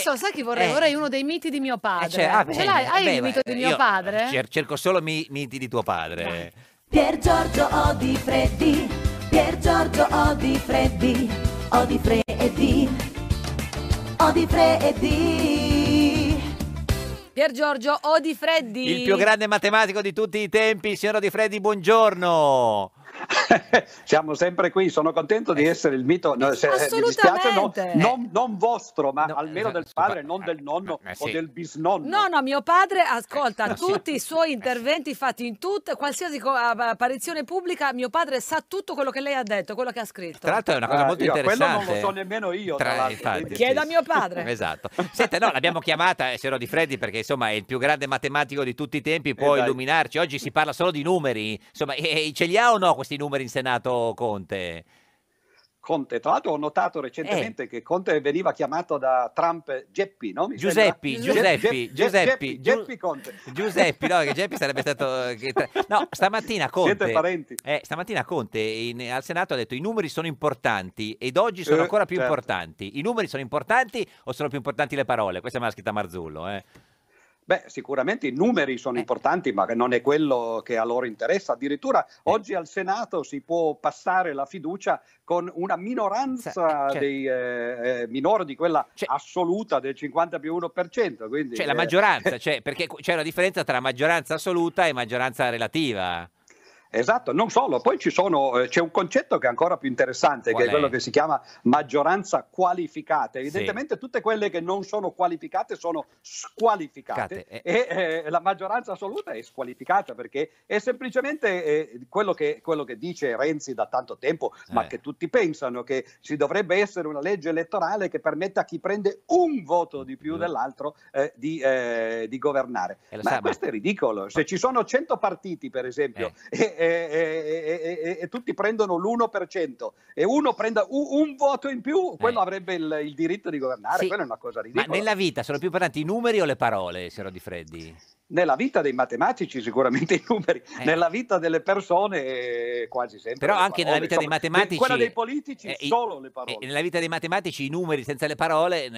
adesso sai chi vorrei? eh. Vorrei uno dei miti di mio padre. Eh, cioè, ah, Ce l'hai? Hai beh, il mito beh, di mio io padre? cer- cerco solo mi- miti di tuo padre. Pier Giorgio Odi Freddi, Pier Giorgio Odi Freddi, Odi Freddi, Odi Freddi. Pier Giorgio Odi Freddi. Il più grande matematico di tutti i tempi, signor Di Freddi, buongiorno. Siamo sempre qui, sono contento di essere il mito, no, se- mi dispiace no- Assolutamente. non, non vostro, ma almeno del padre, non del nonno eh, o sì. del bisnonno. No, no, mio padre ascolta no, sì. tutti i suoi interventi fatti in tutte, qualsiasi apparizione pubblica, mio padre sa tutto quello che lei ha detto, quello che ha scritto. Tra l'altro è una cosa Ah, molto io quello interessante. non lo so nemmeno io, tra infatti, quindi- Chieda a mio padre. Esatto. Senta, no, l'abbiamo chiamata, eh, signor Di Freddi, perché insomma è il più grande matematico di tutti i tempi, può Eh, illuminarci. Oggi si parla solo di numeri. Insomma, e- e ce li ha o no questi numeri in Senato, Conte? Conte, tra l'altro ho notato recentemente che Conte veniva chiamato da Trump Geppi, no? Mi Giuseppi, sembra? Giuseppi, Ge- Giuseppi, Geppi, Conte. Giuseppi, no, che Geppi sarebbe stato... No, stamattina Conte... Siete parenti. Eh, stamattina Conte in- al Senato ha detto i numeri sono importanti ed oggi sono Eh, ancora più certo. importanti. I numeri sono importanti o sono più importanti le parole? Questa me l'ha scritta Marzullo, eh. Beh, sicuramente i numeri sono importanti, ma non è quello che a loro interessa. Addirittura oggi al Senato si può passare la fiducia con una minoranza Cioè- dei, eh, eh, minore di quella assoluta del 50 più 1%. Quindi, Cioè la eh, maggioranza, cioè, perché c'è una differenza tra maggioranza assoluta e maggioranza relativa. Esatto, non solo, poi ci sono, eh, c'è un concetto che è ancora più interessante, Qual che è quello è? che si chiama maggioranza qualificata. Evidentemente tutte quelle che non sono qualificate sono squalificate Cate, e eh, la maggioranza assoluta è squalificata perché è semplicemente eh, quello, che, quello che dice Renzi da tanto tempo, ma Eh. che tutti pensano, che ci dovrebbe essere una legge elettorale che permetta a chi prende un voto di più dell'altro eh, di, eh, di governare. Eh, Ma sa, ma- questo è ridicolo. Se ci sono 100 partiti, per esempio, e, e- e- tutti prendono l'1% e uno prenda u- un voto in più, quello avrebbe il, il diritto di governare. Eh. Sì. Quella è una cosa Ma ridicola. nella vita sono più importanti i numeri o le parole, signor Di Freddi? Nella vita dei matematici sicuramente i numeri, nella vita delle persone eh, quasi sempre. Eh. Però anche nella vita dei Insomma, matematici... Quella dei politici eh, solo le parole. eh, nella vita dei matematici i numeri senza le parole eh,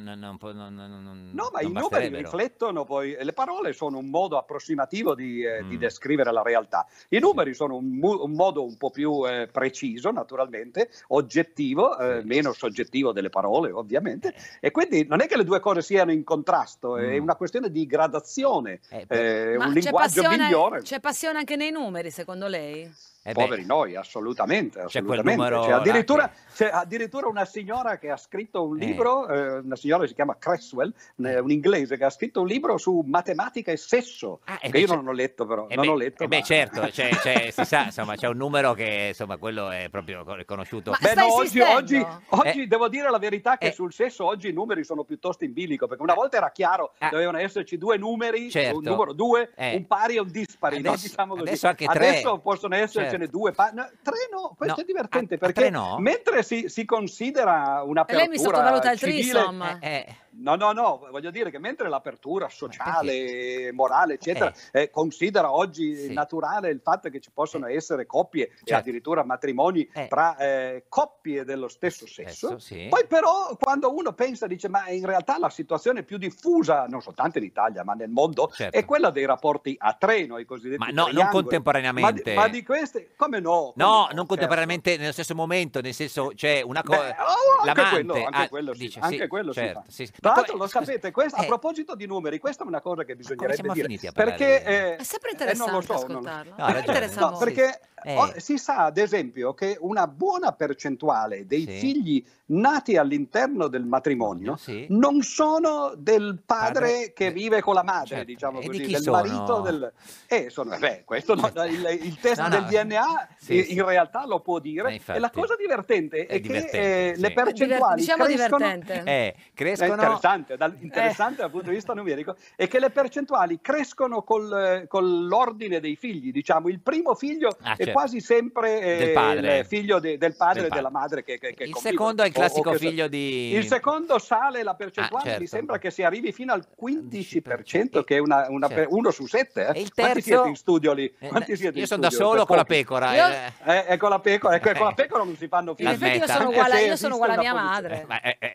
non, non, non, No, ma i numeri riflettono poi, le parole sono un modo approssimativo di, eh, Mm. di descrivere la realtà. I numeri sono un, mu- un modo un po' più eh, preciso, naturalmente, oggettivo, eh, meno soggettivo delle parole, ovviamente, e quindi non è che le due cose siano in contrasto, è Eh. Mm. una questione di gradazione, eh, Ma un c'è linguaggio passione, migliore. c'è passione anche nei numeri, secondo lei? Eh Poveri noi, assolutamente. C'è quel assolutamente. numero C'è addirittura, c'è addirittura una signora che ha scritto un Eh. libro, eh, una signora che si chiama Cresswell, eh, un inglese, che ha scritto un libro su matematica e sesso, eh che beh, io c'è- non ho letto però. Eh non beh, ho letto, eh beh, ma- certo, c'è, c'è- si sa, insomma, c'è un numero che, insomma, quello è proprio co- conosciuto. Beh, no, oggi, oggi, oggi Eh. devo dire la verità che Eh. sul sesso oggi i numeri sono piuttosto in bilico, perché una volta era chiaro, dovevano esserci due numeri, Ah. Certo. un numero due, Eh. un pari e un dispari, no? Adesso- diciamo così. adesso anche tre. Adesso possono essercene Certo. Due pari, no, tre no, questo No, è divertente a- perché no? mentre si, si considera un'apertura Lei mi sottovaluta il civile, trisom. Eh, No, no, no, voglio dire che mentre l'apertura sociale, morale, eccetera, eh, considera oggi naturale il fatto che ci possono essere coppie e Certo. addirittura matrimoni Eh. tra eh, coppie dello stesso sesso, Adesso, sì. poi però quando uno pensa, dice, ma in realtà la situazione più diffusa, non soltanto in Italia, ma nel mondo, Certo. è quella dei rapporti a treno, i cosiddetti Ma no, non contemporaneamente. Ma di, ma di queste, come no? Come No, non certo. contemporaneamente nello stesso momento, nel senso c'è una cosa. Oh, anche quello, anche ah, quello, sì, dice, anche sì, quello si certo, fa. sì, sì. Tra l'altro lo sapete, questo- a eh. proposito di numeri, questa è una cosa che bisognerebbe dire. a perché eh, È sempre eh, non lo interessante so, non- ascoltarlo. No, ha A me ragione. interessa No, molto. perché Eh. si sa ad esempio che una buona percentuale dei Sì. figli nati all'interno del matrimonio Sì. non sono del padre, Padre- che vive con la madre, Certo. diciamo E di così, chi del sono? marito del eh, sono, beh, questo no, il, il test No, no. del DNA Sì, in, realtà lo può Eh, dire infatti. e la cosa divertente è, È divertente, che eh, sì. le percentuali Diciamo crescono. Eh, è crescono. interessante, dal, interessante dal punto di vista numerico, è che le percentuali crescono col, eh, con l'ordine dei figli. Diciamo, il primo figlio Ah, è certo. Certo. quasi sempre eh, Del padre. il figlio de- del padre Del e della madre che, che, che Il secondo è il O- o classico che- figlio di... Il secondo sale la percentuale, Ah, certo. mi sembra che si arrivi fino al 15%, E- che è una, una per- certo. uno su sette. eh. E il Quanti terzo? siete in studio lì? Eh, Quanti siete Io in sono da solo Per con la pecora. Io- eh. Eh, eh, con la pecora, ecco, con la pecora non si fanno In figli. effetti io sono uguale, io sono uguale a mia madre. Ma, eh, eh.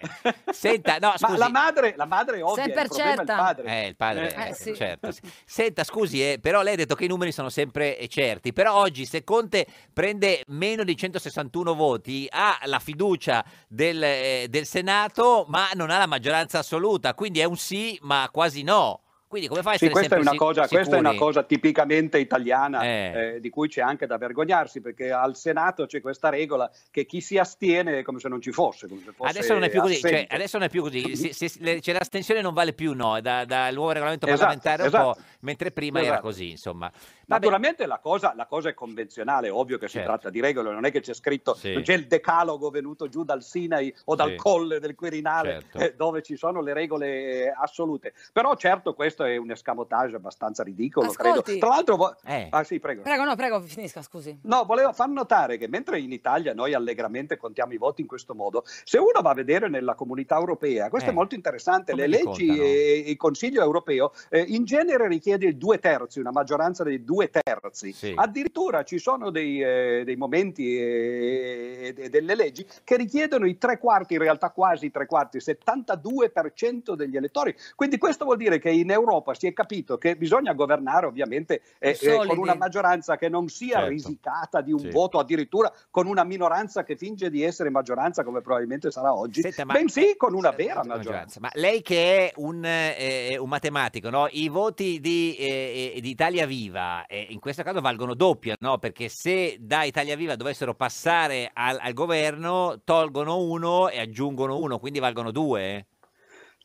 Senta, no, scusi. Ma la madre, la madre odia, Sempre il problema è il certa. padre. Eh, il padre, Eh, eh, sì. certo. Senta, scusi, eh, però lei ha detto che i numeri sono sempre eh, certi, però oggi se Conte prende meno di 161 voti ha la fiducia del, eh, del Senato, ma non ha la maggioranza assoluta, quindi è un sì, ma quasi no. Quindi come fa a Sì, essere questa è, una cosa, questa è una sicuri? cosa tipicamente italiana Eh. eh, di cui c'è anche da vergognarsi perché al Senato c'è questa regola che chi si astiene è come se non ci fosse. come se fosse Adesso non è più così, cioè, adesso non è più così. Se- se- le- c'è l'astensione non vale più, no, da- dal nuovo regolamento Esatto, parlamentare un po', esatto. mentre prima era Esatto. così, insomma. Naturalmente la cosa, la cosa è convenzionale, ovvio che si Certo. tratta di regole, non è che c'è scritto, Sì. non c'è il decalogo venuto giù dal Sinai o dal Sì. colle del Quirinale Certo. eh, dove ci sono le regole eh, assolute. Però certo questo è un escamotage abbastanza ridicolo, credo. Ascolti. Tra l'altro... vo- Eh. Ah sì, prego. Prego, no, prego, finisca, scusi. No, volevo far notare che mentre in Italia noi allegramente contiamo i voti in questo modo, se uno va a vedere nella comunità europea, questo Eh, è molto interessante, come le leggi contano? e il Consiglio europeo eh, in genere richiede il due terzi, una maggioranza dei due terzi. Sì. Addirittura ci sono dei, eh, dei momenti e e delle leggi che richiedono i tre quarti, in realtà quasi i tre quarti, il 72% degli elettori. Quindi questo vuol dire che in Europa si è capito che bisogna governare ovviamente eh, eh, con una maggioranza che non sia Certo. risicata di un Sì. voto, addirittura con una minoranza che finge di essere maggioranza come probabilmente sarà oggi, Senta, ma- bensì con una Eh, vera maggioranza. maggioranza. Ma lei che è un, eh, un matematico, no? i voti di, eh, eh, di Italia Viva eh, in questo caso valgono doppio, no? perché se da Italia Viva dovessero passare al, al governo tolgono uno e aggiungono uno, quindi valgono due.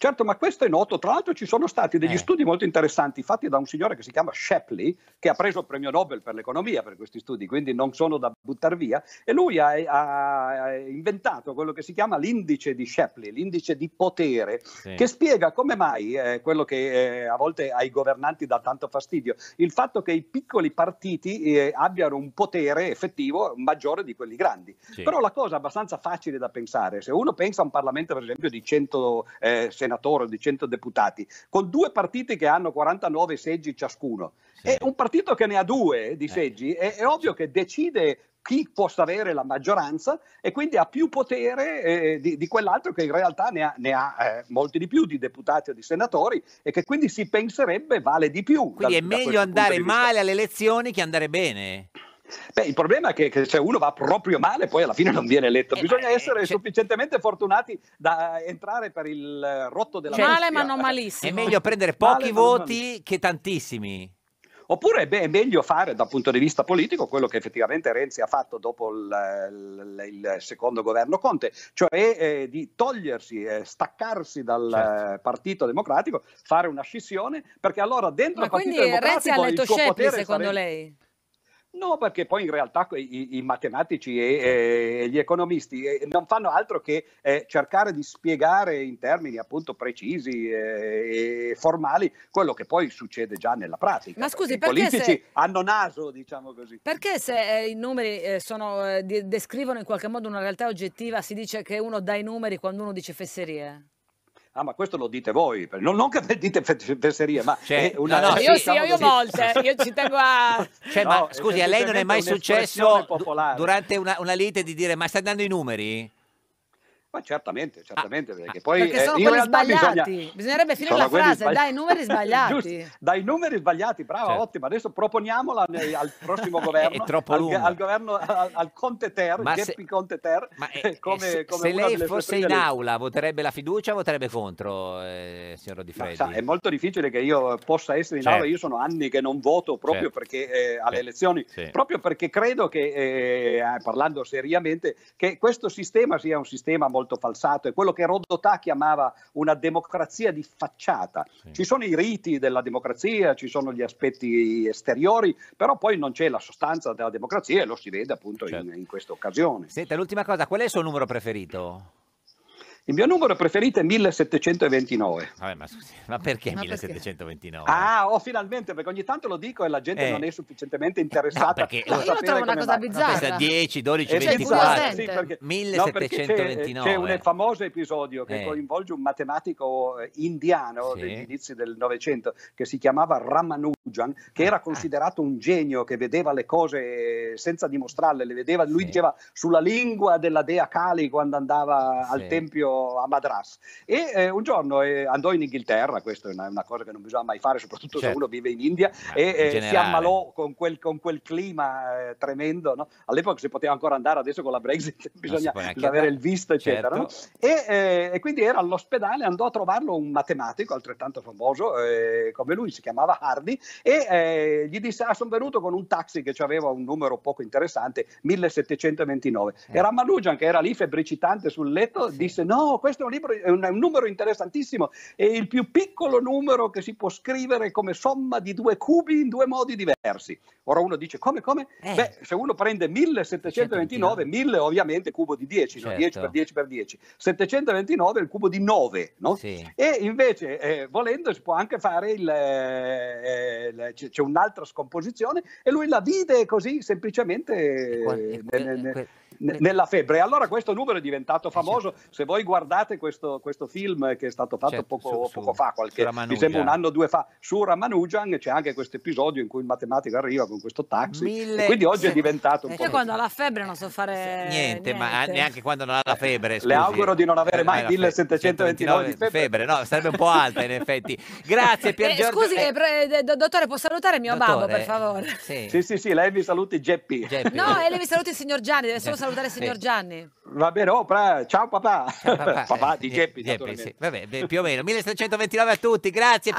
Certo, ma questo è noto. Tra l'altro ci sono stati degli Eh. studi molto interessanti fatti da un signore che si chiama Shapley, che ha preso il premio Nobel per l'economia per questi studi, quindi non sono da buttare via. E lui ha, ha inventato quello che si chiama l'indice di Shapley, l'indice di potere, Sì. che spiega come mai eh, quello che eh, a volte ai governanti dà tanto fastidio, il fatto che i piccoli partiti eh, abbiano un potere effettivo maggiore di quelli grandi. Sì. Però la cosa è abbastanza facile da pensare. Se uno pensa a un Parlamento, per esempio, di 100 eh, senatori o di 100 deputati, con due partiti che hanno 49 seggi ciascuno, Sì. e un partito che ne ha due di Eh. seggi, è, è ovvio che decide chi possa avere la maggioranza e quindi ha più potere eh, di, di quell'altro che in realtà ne ha, ne ha, eh, molti di più di deputati o di senatori e che quindi si penserebbe vale di più. Quindi dal- è da meglio andare male alle elezioni che andare bene. Beh, il problema è che, che se uno va proprio male, poi alla fine non viene eletto. Eh, Bisogna ma, eh, essere cioè- sufficientemente fortunati da entrare per il eh, rotto della Cioè- Male, ma non malissimo. È meglio prendere Male, pochi ma non voti che tantissimi. Oppure beh, è meglio fare dal punto di vista politico quello che effettivamente Renzi ha fatto dopo il, il- il secondo governo Conte, cioè eh, di togliersi, eh, staccarsi dal Certo. eh, Partito Democratico, fare una scissione, perché allora dentro Ma il Partito quindi Democratico Renzi ha letto potere secondo sarebbe- lei? No, perché poi in realtà i, i matematici e, e gli economisti eh, non fanno altro che eh, cercare di spiegare in termini appunto precisi eh, e formali quello che poi succede già nella pratica. Ma scusi, I perché politici se- hanno naso, diciamo così. Perché se eh, i numeri eh, sono, descrivono in qualche modo una realtà oggettiva, si dice che uno dà i numeri quando uno dice fesserie? Ah, ma questo lo dite voi, non, non che dite fe- fesserie, ma Cioè, è una, no, no, io sì, io così. molte, io ci tengo a... Cioè, No, ma scusi, a lei non è mai successo durante una, una lite di dire ma stai dando i numeri? Ma certamente, certamente, perché ah, poi Perché eh, sono in quelli sbagliati. bisogna- Bisognerebbe finire Sono la frase, sbagli- dai numeri sbagliati. Giusto, dai numeri sbagliati, brava, Certo. ottima. Adesso proponiamola nei- al prossimo governo, È troppo al, al governo, al, al Conte Ter, Ma se- Geppi Conte Ter, Ma eh, come, eh, se, come se lei fosse in aula, voterebbe la fiducia o voterebbe contro, eh, signor Di Ma Freddi? sa, è molto difficile che io possa essere in Certo. aula, io sono anni che non voto proprio Certo. perché eh, alle elezioni, Sì. proprio perché credo che, eh, eh, parlando seriamente, che questo sistema sia un sistema molto falsato, è quello che Rodotà chiamava una democrazia di facciata. Sì. Ci sono i riti della democrazia, ci sono gli aspetti esteriori, però poi non c'è la sostanza della democrazia e lo si vede appunto in- Certo. in, questa occasione. Senta, l'ultima cosa, qual è il suo numero preferito? Il mio numero preferito è 1729. Vabbè, ma scusi, ma perché Ma perché? 1729? Ah, oh, finalmente, perché ogni tanto lo dico e la gente Eh. non è sufficientemente interessata. perché- No, io lo sapere trovo una cosa bizzarra. Questa 10, 12, Eh, Cioè, 24. curiosamente. sì, perché- no, perché c'è- 1729. C'è, un famoso episodio che Eh. coinvolge un matematico eh, indiano Sì. degli inizi del Novecento che si chiamava Ramanujan, che Ah. era considerato un genio che vedeva le cose senza dimostrarle, le vedeva, lui Sì. diceva sulla lingua della dea Kali quando andava Sì. al tempio a Madras. E eh, un giorno eh, andò in Inghilterra, questa è una, una cosa che non bisogna mai fare, soprattutto Certo. se uno vive in India, Ma e in eh, si ammalò con quel, con quel clima eh, tremendo. no? All'epoca si poteva ancora andare, adesso con la Brexit bisogna avere il visto, eccetera. no? Certo. E, eh, e quindi era all'ospedale, andò a trovarlo un matematico altrettanto famoso eh, come lui, si chiamava Hardy, e eh, gli disse: Ah, sono venuto con un taxi che aveva un numero poco interessante, 1729. Eh. E Ramanujan, che era lì febbricitante sul letto, disse: No, questo è un, libro, è un, numero interessantissimo, è il più piccolo numero che si può scrivere come somma di due cubi in due modi diversi. Ora uno dice: Come, come? Eh. Beh, se uno prende 1729, 1000 ovviamente cubo di 10, no? Certo. 10 per 10 per 10. 729 è il cubo di 9, no? Sì. E invece, eh, volendo, si può anche fare il. eh, c'è un'altra scomposizione e lui la vide così semplicemente E qual- e que- ne- ne- que- ne- nella febbre. E allora questo numero è diventato famoso. Se voi guardate questo, questo film che è stato fatto Certo, poco, su- poco fa, qualche, mi sembra un anno o due fa, su Ramanujan c'è anche questo episodio in cui il matematico arriva con questo taxi. Mille- E quindi oggi è diventato un Eh, po'. Io quando ho la febbre non so fare Niente, ma neanche quando non ha la febbre. Le scusi. auguro di non avere Eh, mai la 1729 di 129 febbre. No, sarebbe un po' alta in effetti. Grazie Pier Eh, Giorgio. scusi, eh, eh, pre- eh, do- dottore, può salutare mio babbo, dottore, per favore? Sì. Sì, sì, sì, lei mi saluti Geppi. Geppi. No, e lei mi saluti il signor Gianni, deve solo Sì. Salutare il signor Sì. Gianni. Va bene, oh, pra- ciao papà. Ciao, papà. papà Eh, di Ge- Geppi, sì. Vabbè, più o meno. 1729 a tutti, grazie. Pier